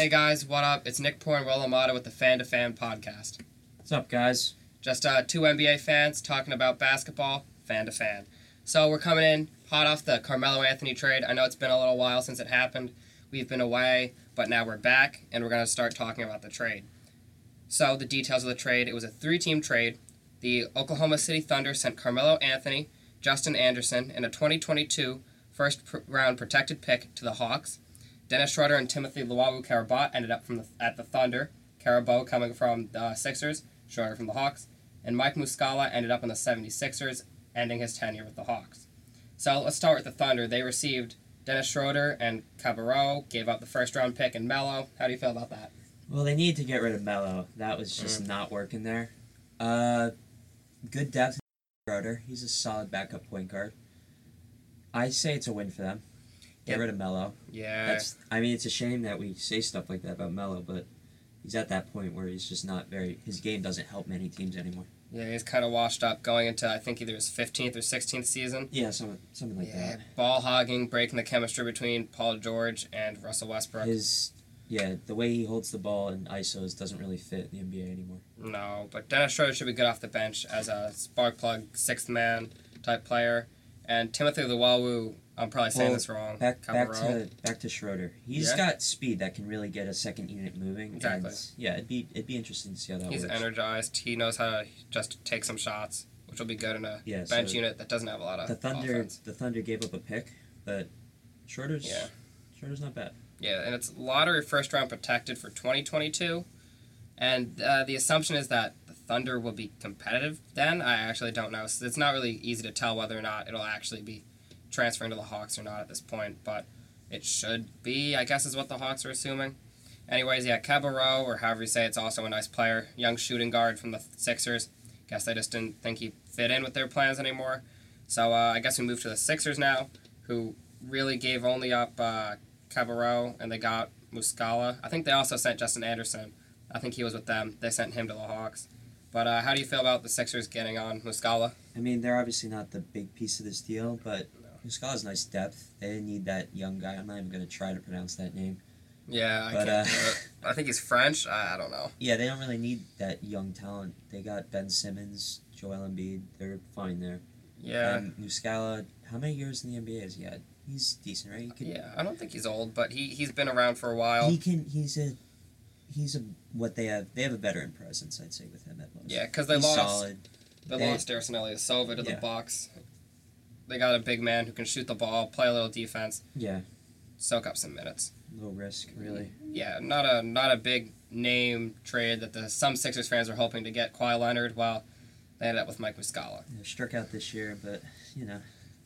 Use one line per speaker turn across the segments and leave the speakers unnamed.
Hey guys, what up? It's Nick Poor and Will Amata with the Fan to Fan podcast.
What's up, guys?
Just uh, two NBA fans talking about basketball, fan to fan. So we're coming in hot off the Carmelo Anthony trade. I know it's been a little while since it happened. We've been away, but now we're back and we're going to start talking about the trade. So the details of the trade: it was a three-team trade. The Oklahoma City Thunder sent Carmelo Anthony, Justin Anderson, and a 2022 first round protected pick to the Hawks. Dennis Schroeder and Timothy Luwawu Karabot ended up from the, at the Thunder. Karabot coming from the Sixers, Schroeder from the Hawks, and Mike Muscala ended up in the 76ers, ending his tenure with the Hawks. So let's start with the Thunder. They received Dennis Schroeder and Cabarrot, gave up the first round pick and Melo. How do you feel about that?
Well, they need to get rid of Melo. That was just not working there. Uh, good depth. in Schroeder. He's a solid backup point guard. I say it's a win for them. Get rid of Melo.
Yeah.
That's. I mean, it's a shame that we say stuff like that about Melo, but he's at that point where he's just not very. His game doesn't help many teams anymore.
Yeah, he's kind of washed up going into, I think, either his 15th or 16th season.
Yeah, something something like
yeah,
that.
ball hogging, breaking the chemistry between Paul George and Russell Westbrook.
His. Yeah, the way he holds the ball in ISOs doesn't really fit the NBA anymore.
No, but Dennis Schroeder should be good off the bench as a spark plug, sixth man type player. And Timothy Luwawu, I'm probably saying
Well,
this wrong.
Back back to back to Schroeder. He's
Yeah.
got speed that can really get a second unit moving.
Exactly.
And yeah, it'd be it'd be interesting to see how that
He's
works.
energized. He knows how to just take some shots, which will be good in a
Yeah,
bench
so
unit that doesn't have a lot of
the Thunder
offense.
the Thunder gave up a pick, but Schroeder's
Yeah.
Schroeder's not bad.
Yeah, and it's lottery first round protected for 2022. And uh, the assumption is that the Thunder will be competitive then. I actually don't know. So it's not really easy to tell whether or not it'll actually be transferring to the Hawks or not at this point, but it should be, I guess, is what the Hawks are assuming. Anyways, yeah, Cabarrot, or however you say it's also a nice player, young shooting guard from the Sixers. Guess they just didn't think he fit in with their plans anymore. So uh, I guess we move to the Sixers now, who really gave only up uh, Cabarrot, and they got Muscala. I think they also sent Justin Anderson. I think he was with them. They sent him to the Hawks. But uh, how do you feel about the Sixers getting on Muscala?
I mean, they're obviously not the big piece of this deal, but Muscala's nice depth. They need that young guy. I'm not even gonna try to pronounce that name.
Yeah, I
But,
can't
uh,
do it. I think he's French. I, I don't know.
Yeah, they don't really need that young talent. They got Ben Simmons, Joel Embiid. They're fine there.
Yeah,
And Muscala, how many years in the NBA has he had? He's decent, right? Could,
yeah. I don't think he's old, but he he's been around for a while.
He can. He's a. He's a what they have. They have a veteran presence, I'd say, with him at most.
Yeah, because they
he's
lost
solid.
they,
They-
lost Darison Ilyasova to the
Yeah.
Bucks. They got a big man who can shoot the ball, play a little defense,
Yeah,
soak up some minutes.
low risk, really.
Yeah, not a not a big name trade that the some Sixers fans were hoping to get Kawhi Leonard. Well, they ended up with Mike Muscala.
Yeah, struck out this year, but you know,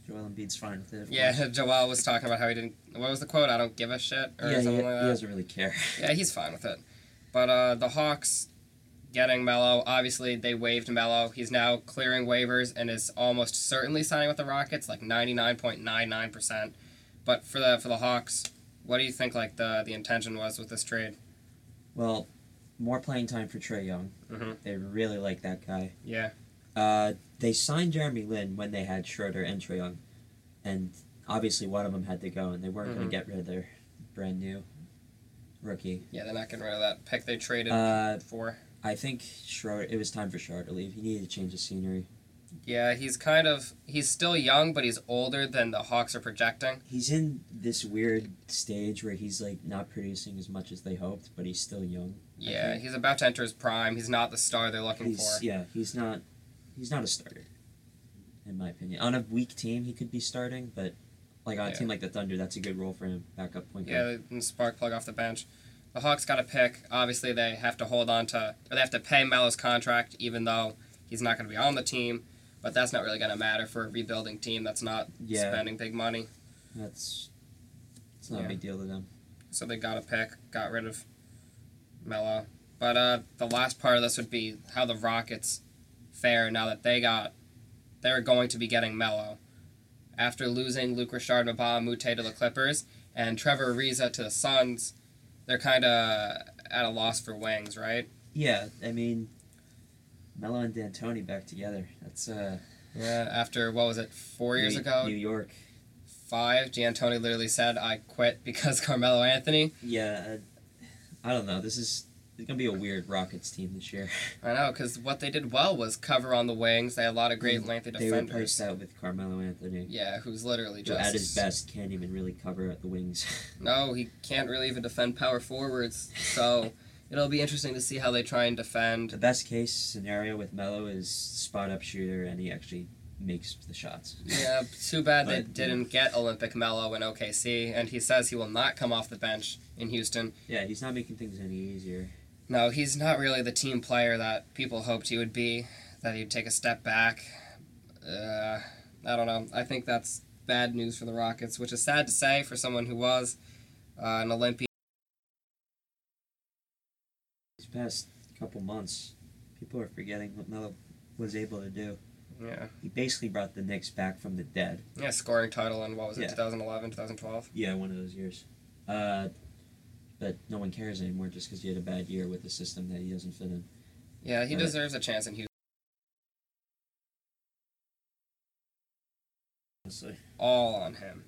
Joel Embiid's fine with it.
Yeah,
course.
Joel was talking about how he didn't. What was the quote? I don't give a shit or
yeah,
something
he
like that.
He doesn't really care.
Yeah, he's fine with it. But uh, the Hawks getting Melo, obviously they waived Melo. He's now clearing waivers and is almost certainly signing with the Rockets, like ninety nine point nine nine percent. But for the for the Hawks, what do you think like the the intention was with this trade?
Well, more playing time for Trae Young.
Mhm.
They really like that guy.
Yeah,
Uh, they signed Jeremy Lin when they had Schroeder and Trae Young, and obviously one of them had to go, and they weren't
Mhm.
going to get rid of their brand new rookie.
yeah, they're not getting rid of that pick they traded
Uh,
for.
I think Schroeder. It was time for Schroeder to leave. He needed to change the scenery.
Yeah, he's kind of he's still young, but he's older than the Hawks are projecting.
He's in this weird stage where he's like not producing as much as they hoped, but he's still young.
Yeah, he's about to enter his prime. He's not the star they're looking
He's,
for.
yeah, he's not. He's not a starter, in my opinion. On a weak team, he could be starting, but like on a
Yeah.
team like the Thunder, that's a good role for him. Backup point guard.
they can spark plug off the bench. The Hawks got a pick. Obviously, they have to hold on to, or they have to pay Melo's contract, even though he's not going to be on the team. But that's not really going to matter for a rebuilding team that's not
Yeah.
spending big money.
That's. It's not
Yeah.
a big deal to them.
So they got a pick, got rid of Melo. But uh, the last part of this would be how the Rockets fare now that they got, they're going to be getting Melo. After losing Luc Richard, Mbah Mute to the Clippers and Trevor Ariza to the Suns, they're kind of at a loss for wings, right?
Yeah, I mean, Melo and D'Antoni back together. That's uh.
Yeah. After what was it, four years
New,
ago,
New York.
five. D'Antoni literally said, "I quit because Carmelo Anthony."
Yeah, uh, I don't know. This is it's gonna be a weird Rockets team this year.
I know, because what they did well was cover on the wings. They had a lot of great
Mm,
lengthy
they
defenders.
replaced that with Carmelo Anthony.
Yeah, who's literally
Who
just
at his best can't even really cover at the wings.
No, he can't really even defend power forwards. So it'll be interesting to see how they try and defend.
the best case scenario with Melo is spot up shooter and he actually makes the shots.
Yeah, too bad they didn't get Olympic Melo in OKC, and he says he will not come off the bench in Houston.
Yeah, he's not making things any easier.
No, he's not really the team player that people hoped he would be. That he'd take a step back. Uh, I don't know. I think that's bad news for the Rockets, which is sad to say for someone who was uh, an Olympian.
These past couple months, people are forgetting what Melo was able to do.
Yeah,
He basically brought the Knicks back from the dead.
yeah, scoring title in what was it,
Yeah.
2011, 2012.
Yeah, one of those years. Uh, but no one cares anymore just because he had a bad year with the system that he doesn't fit in.
Yeah, he
Right.
deserves a chance in Houston.
Honestly.
all on him.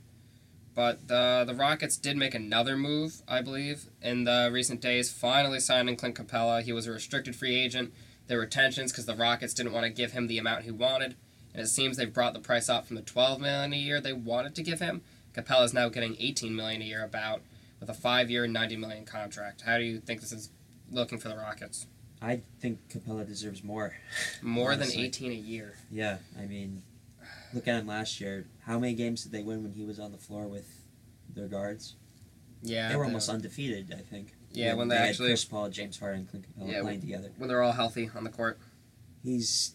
But the the Rockets did make another move, I believe, in the recent days, finally signing Clint Capela. He was a restricted free agent. There were tensions because the Rockets didn't want to give him the amount he wanted, and it seems they've brought the price up from the 12 million a year they wanted to give him. Capela is now getting 18 million a year, about with a five-year, 90 million contract. How do you think this is looking for the Rockets?
I think Capela deserves more.
More
Honestly.
than 18 a year.
Yeah, I mean, look at him last year. How many games did they win when he was on the floor with their guards?
Yeah,
they were
the-
almost undefeated, I think.
Yeah, when they
had
actually-
Chris Paul, James Harden, Clint Capela
Yeah,
playing together.
when they're all healthy on the court.
He's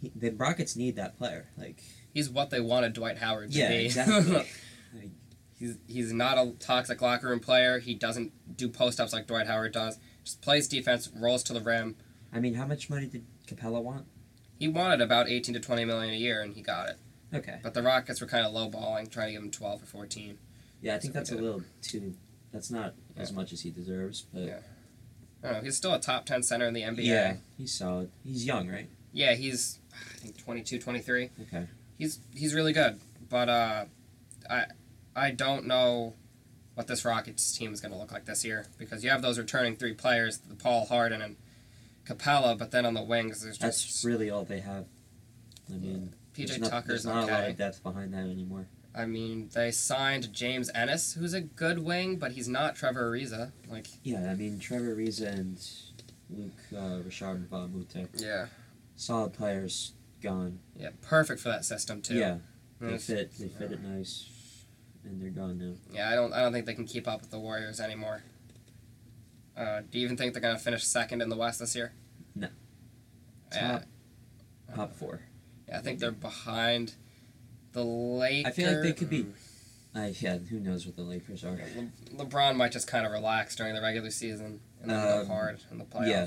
he, the Rockets need that player. Like,
He's what they wanted Dwight Howard to
yeah,
be.
exactly. Like,
He's he's not a toxic locker room player. He doesn't do post ups like Dwight Howard does. Just plays defense, rolls to the rim.
I mean, how much money did Capela want?
He wanted about eighteen to twenty million a year, and he got it.
Okay.
But the Rockets were kind of lowballing, trying to give him twelve or fourteen.
Yeah, I think
So
that's a little too. That's not as much as he deserves, but
Yeah. I don't know. He's still a top ten center in the NBA.
yeah, he's solid. He's young, right?
Yeah, he's I think 22, 23.
Okay.
He's he's really good, but uh, I I don't know what this Rockets team is going to look like this year because you have those returning three players, the Paul Harden and Capela, but then on the wings there's
That's
just
really all they have. I mean, there's
PJ
not,
Tucker's
there's not a lot of depth behind that anymore.
I mean, they signed James Ennis, who's a good wing, but he's not Trevor Ariza. Like,
Yeah, I mean Trevor Ariza and Luc uh, Richard Mbamute,
yeah,
solid players, gone.
yeah, perfect for that system too.
Yeah, they fit. They fit it nice, and they're gone now.
Yeah, I don't, I don't think they can keep up with the Warriors anymore. Uh, do you even think they're gonna finish second in the West this year?
No.
Yeah,
Top top four.
yeah, I think they're behind the Lakers.
I feel like they could be- I yeah, who knows what the Lakers are?
Le- LeBron might just kind of relax during the regular season and then go
Um,
hard in the playoffs.
yeah.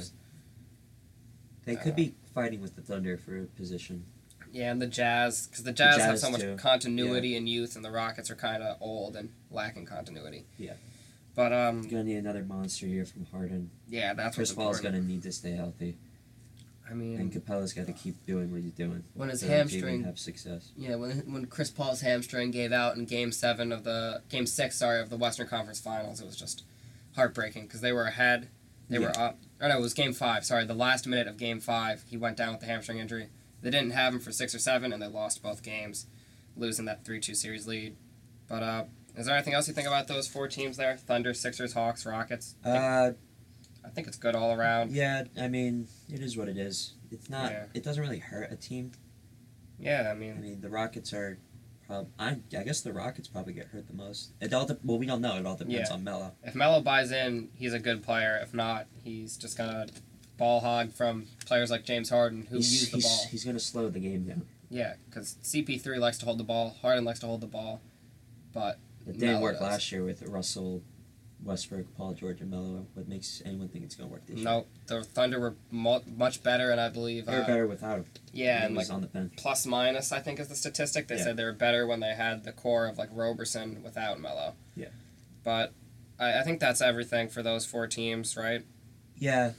They could
Uh,
be fighting with the Thunder for a position.
Yeah, and the Jazz, because the Jazz have so much
too.
continuity and youth, and the Rockets are kind of old and lacking continuity.
Yeah.
But um,
Gonna need another monster year from Harden.
yeah, that's
Chris Paul's
important.
gonna need to stay healthy,
I mean,
and Capela's got to keep doing what he's doing.
when his
so
hamstring,
have success.
yeah, when when Chris Paul's hamstring gave out in Game Seven of the Game Six, sorry, of the Western Conference Finals, it was just heartbreaking because they were ahead, they were up. Or no, it was Game Five. Sorry, the last minute of Game Five, he went down with the hamstring injury. They didn't have him for six or seven, and they lost both games, losing that three-two series lead. But uh, is there anything else you think about those four teams there? Thunder, Sixers, Hawks, Rockets. I think,
Uh,
I think it's good all around.
yeah. I mean, it is what it is. It's not.
Yeah.
It doesn't really hurt a team.
Yeah, I mean.
I mean, the Rockets are. Prob- I, I guess the Rockets probably get hurt the most. It all de- well, we don't know. It all depends
Yeah.
on Melo.
if Melo buys in, he's a good player. If not, he's just gonna ball hog from players like James Harden who
he's,
use the
he's,
ball.
He's gonna slow the game down.
Yeah, because CP3 likes to hold the ball, Harden likes to hold the ball, but
It didn't
Melo
work
does.
last year with Russell, Westbrook, Paul George, and Melo. What makes anyone think it's gonna work this year?
no, the Thunder were mo- much better, and I believe
They were
uh,
better without him.
yeah, and like
on the bench.
plus minus I think is the statistic. They
Yeah.
said they were better when they had the core of like Roberson without Melo.
Yeah.
But I, I think that's everything for those four teams, right?
Yeah,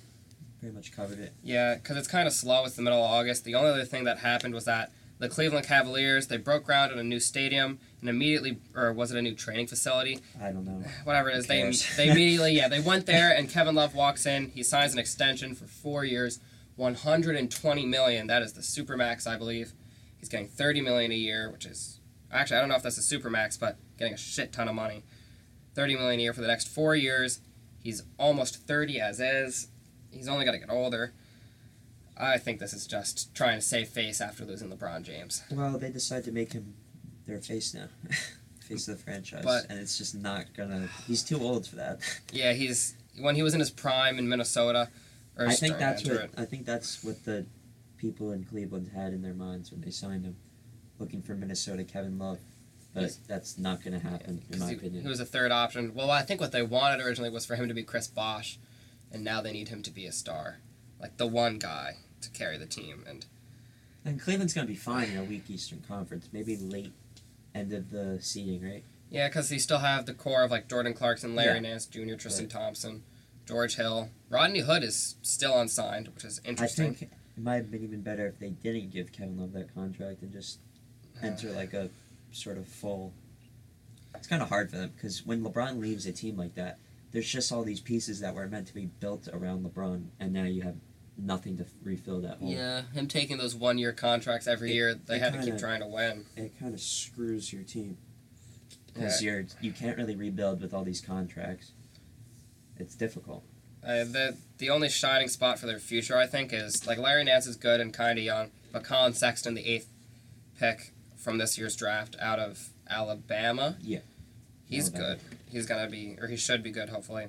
pretty much covered it.
Yeah, because it's kind of slow. It's the middle of August. The only other thing that happened was that the Cleveland Cavaliers. They broke ground on a new stadium and immediately, or was it a new training facility?
I don't know.
Whatever it is, they they immediately yeah they went there and Kevin Love walks in. He signs an extension for four years, 120 million. That is the supermax, I believe. He's getting 30 million a year, which is actually I don't know if that's a supermax, but getting a shit ton of money. 30 million a year for the next four years. He's almost 30 as is. He's only got to get older. I think this is just trying to save face after losing LeBron James.
Well, they decided to make him their face now, face of the franchise,
But-
and it's just not gonna. He's too old for that.
Yeah, he's when he was in his prime in Minnesota. Or
I think that's what I think that's what the people in Cleveland had in their minds when they signed him, looking for Minnesota Kevin Love, but
Yes.
that's not gonna happen in
'Cause
my
he,
opinion.
he was a third option. Well, I think what they wanted originally was for him to be Chris Bosh, and now they need him to be a star, like the one guy to carry the team. And
And Cleveland's gonna be fine in a weak Eastern Conference, maybe late end of the seeding, right?
yeah, because they still have the core of like Jordan Clarkson, Larry
Yeah.
Nance Jr., Tristan
Right.
Thompson, George Hill, Rodney Hood is still unsigned, which is interesting.
I think it might have been even better if they didn't give Kevin Love that contract and just enter like a sort of full. It's kind of hard for them because when LeBron leaves a team like that, there's just all these pieces that were meant to be built around LeBron, and now you have nothing to refill that hole.
Yeah, him taking those one year contracts every
It-
year, they had to keep trying to win.
It kind of screws your team because you're you can't really rebuild with all these contracts. It's difficult.
Uh, the the only shining spot for their future, I think, is like Larry Nance is good and kind of young, but Collin Sexton, the eighth pick from this year's draft out of Alabama,
Yeah.
he's
Alabama.
good. He's gonna be, or he should be good, hopefully.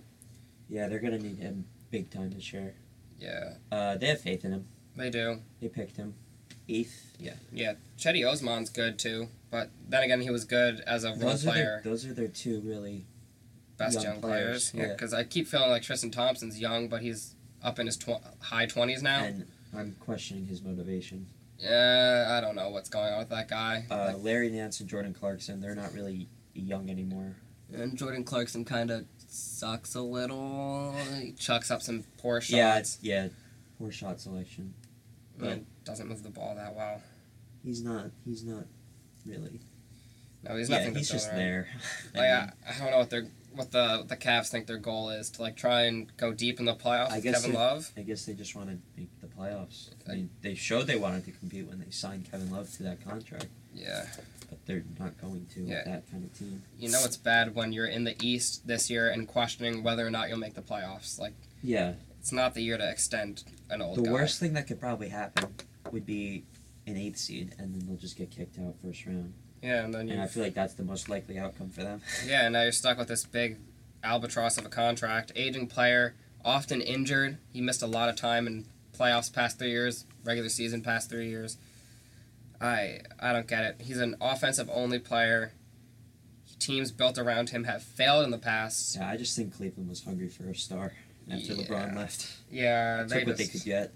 Yeah, they're gonna need him big time this year.
Yeah,
Uh, they have faith in him.
they do.
They picked him eighth.
Yeah, yeah. Cedi Osman's good too, but then again, he was good as a role
Those are
player,
their, those are their two really
best
young
young,
players,
players. Yeah,
yeah.
because I keep feeling like Tristan Thompson's young, but he's up in his tw- high twenties now.
and I'm questioning his motivation.
Yeah, I don't know what's going on with that guy.
Uh, Larry Nance and Jordan Clarkson, they're not really young anymore.
And Jordan Clarkson kind of sucks a little. He chucks up some poor shots.
Yeah, it's yeah, poor shot selection.
and doesn't move the ball that well.
He's not. He's not really.
No, he's
yeah,
nothing.
he's just
around.
there. I
Like I, I don't know what their what the the Cavs think their goal is to like try and go deep in the playoffs.
I
with
guess
Kevin Love.
I guess they just want to make the playoffs. I mean, they showed they wanted to compete when they signed Kevin Love to that contract,
Yeah,
but they're not going to
Yeah.
that kind of team.
you know it's bad when you're in the East this year and questioning whether or not you'll make the playoffs. Like
Yeah,
it's not the year to extend an old
the
guy.
worst thing that could probably happen would be an eighth seed, and then they'll just get kicked out first round.
Yeah, and then you
And I feel like that's the most likely outcome for them.
Yeah, and now you're stuck with this big albatross of a contract. Aging player, often injured. He missed a lot of time in playoffs past three years, regular season past three years. I I don't get it. He's an offensive only player. Teams built around him have failed in the past.
Yeah, I just think Cleveland was hungry for a star after
Yeah.
LeBron left.
Yeah,
Took
they
what they could get.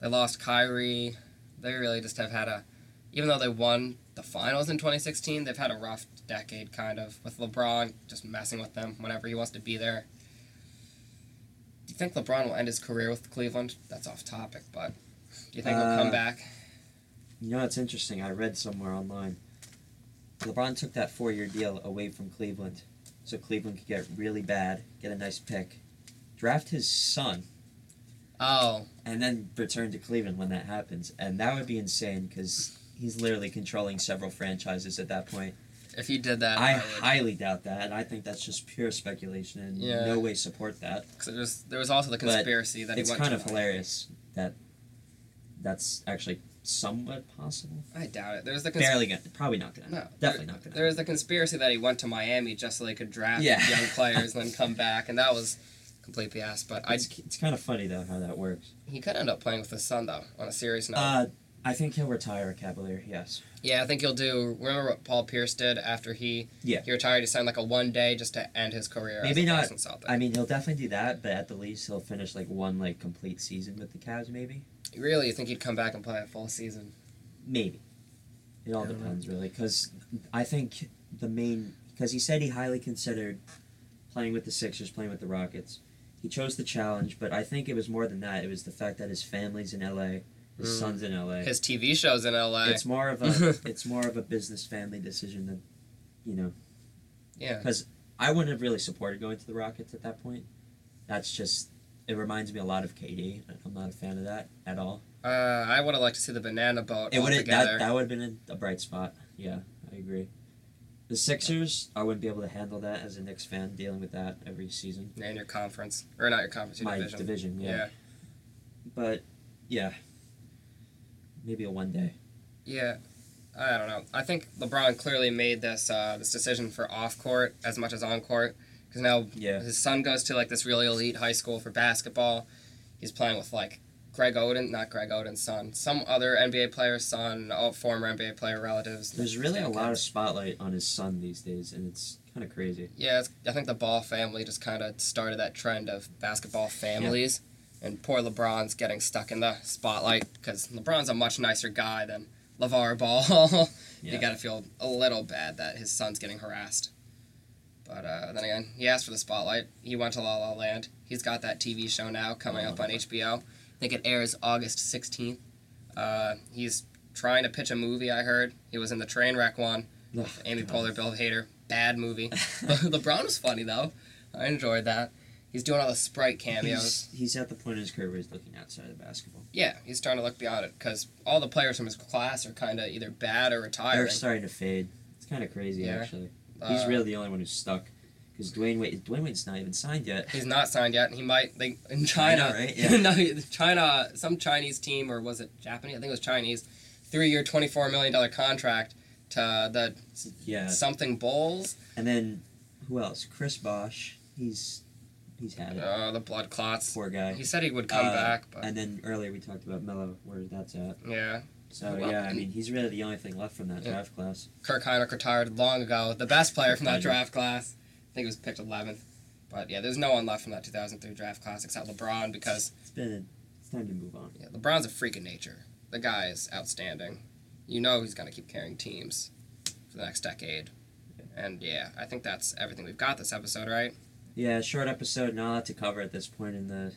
They lost Kyrie. They really just have had a, even though they won the finals in 2016, they've had a rough decade, kind of, with LeBron just messing with them whenever he wants to be there. Do you think LeBron will end his career with Cleveland? That's off topic, but do you think he'll
Uh,
come back?
You know, it's interesting. I read somewhere online. LeBron took that four-year deal away from Cleveland, so Cleveland could get really bad, get a nice pick, draft his son,
Oh,
and then return to Cleveland when that happens. And that would be insane because he's literally controlling several franchises at that point.
if he did that,
I
I,
highly doubt that, and I think that's just pure speculation and
Yeah.
no way support that.
'cause there was, there was also the
But
conspiracy that he
It's
went
kind
to
of hilarious that that's actually somewhat possible.
I doubt it. There's the cons-
Barely gonna, probably not gonna.
No,
definitely
there,
not gonna.
There was the conspiracy that he went to Miami just so they could draft
Yeah.
young players and then come back, and that was complete BS. But I,
It's, it's kind of funny though how that works.
he could end up playing with his son though. On a serious note,
Uh, I think he'll retire a Cavalier. Yes.
yeah, I think he'll do. Remember what Paul Pierce did after he
Yeah.
he retired? He signed like a one day just to end his career.
Maybe not- I mean, he'll definitely do that, but at the least he'll finish like one like complete season with the Cavs. Maybe.
Really, you think he'd come back and play a full season?
Maybe. It all
I
depends, really, because I think the main because he said he highly considered playing with the Sixers, playing with the Rockets. He chose the challenge, but I think it was more than that. It was the fact that his family's in LA, His
Mm.
son's in L.A.
His TV show's in LA.
it's more of a it's more of a business family decision than, you know.
yeah.
Because I wouldn't have really supported going to the Rockets at that point. That's just it reminds me a lot of KD. I'm not a fan of that at all.
Uh, I would have liked to see the banana boat
It would that that would have been a, bright spot. Yeah, I agree. The Sixers, I wouldn't be able to handle that as a Knicks fan dealing with that every season.
in your conference or not your conference, your
My
division.
division, yeah.
yeah.
But yeah, maybe a one day.
Yeah, I don't know. I think LeBron clearly made this uh, this decision for off court as much as on court because now
Yeah,
his son goes to like this really elite high school for basketball. He's playing with like Greg Oden, not Greg Oden's son, some other NBA player's son, all former NBA player relatives.
there's really a lot of spotlight on his son these days, and it's kind of crazy.
Yeah, it's, I think the Ball family just kind of started that trend of basketball families, and poor LeBron's getting stuck in the spotlight because LeBron's a much nicer guy than LeVar Ball.
Yeah.
you got to feel a little bad that his son's getting harassed. But uh, then again, he asked for the spotlight. He went to La La Land. He's got that TV show now coming up on HBO. I think it airs August 16th. Uh, he's trying to pitch a movie, I heard. He was in the train Trainwreck one.
Ugh,
Amy
God.
Poehler, Bill Hader. Bad movie. LeBron was funny, though. I enjoyed that. He's doing all the Sprite cameos.
He's, he's at the point in his career where he's looking outside of basketball.
Yeah, he's starting to look beyond it because all the players from his class are kind of either bad or
retired.
They're
starting to fade. It's kind of crazy,
Yeah.
actually. He's
Uh,
really the only one who's stuck. Because Dwyane Wade, Dwyane Wade's not even signed yet.
He's not signed yet. He might. like in China,
right? Yeah.
no, China. Some Chinese team, or was it Japanese? I think it was Chinese. Three-year, twenty-four million dollar contract to the
Yeah.
something Bulls.
And then who else? Chris Bosh. He's he's had it.
Uh, the blood clots.
Poor guy.
He said he would come
Uh,
back, but
And then earlier we talked about Melo, where that's at.
yeah.
So
Well,
yeah, I mean he's really the only thing left from that
Yeah.
draft class.
Kirk Hinrich retired long ago. The best player from that draft class. I think he was picked 11th. But yeah, there's no one left from that 2003 draft class except LeBron because
It's been it's time to move on.
yeah, LeBron's a freak of nature. The guy is outstanding. You know he's going to keep carrying teams for the next decade. And yeah, I think that's everything we've got this episode, right?
Yeah, short episode, not a lot to cover at this point in the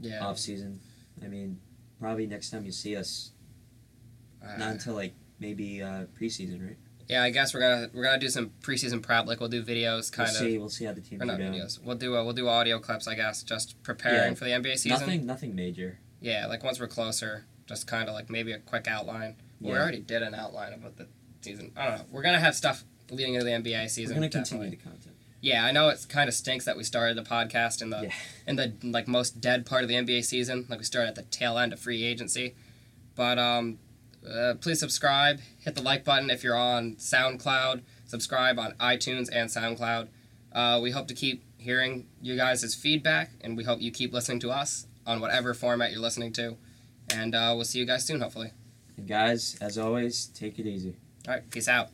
Yeah.
off season. I mean, probably next time you see us,
Uh,
not until like maybe uh, preseason, right?
yeah, I guess we're gonna we're gonna do some preseason prep. Like we'll do videos, kind
we'll
of,
see. We'll see how the team.
or not
doing.
videos. We'll do uh, we'll do audio clips, I guess, just preparing
Yeah.
for the NBA season.
Nothing, nothing major.
Yeah, like once we're closer, just kind of like maybe a quick outline. Well, We already did an outline about the season. I don't know. We're gonna have stuff leading into the NBA season.
We're gonna
definitely.
continue the content.
Yeah, I know it kind of stinks that we started the podcast in the
Yeah.
in the like most dead part of the NBA season. Like we started at the tail end of free agency. But um, uh, please subscribe. Hit the like button if you're on SoundCloud. Subscribe on iTunes and SoundCloud. Uh, we hope to keep hearing you guys' feedback, and we hope you keep listening to us on whatever format you're listening to. And uh, we'll see you guys soon, hopefully.
And guys, as always, take it easy.
All right, peace out.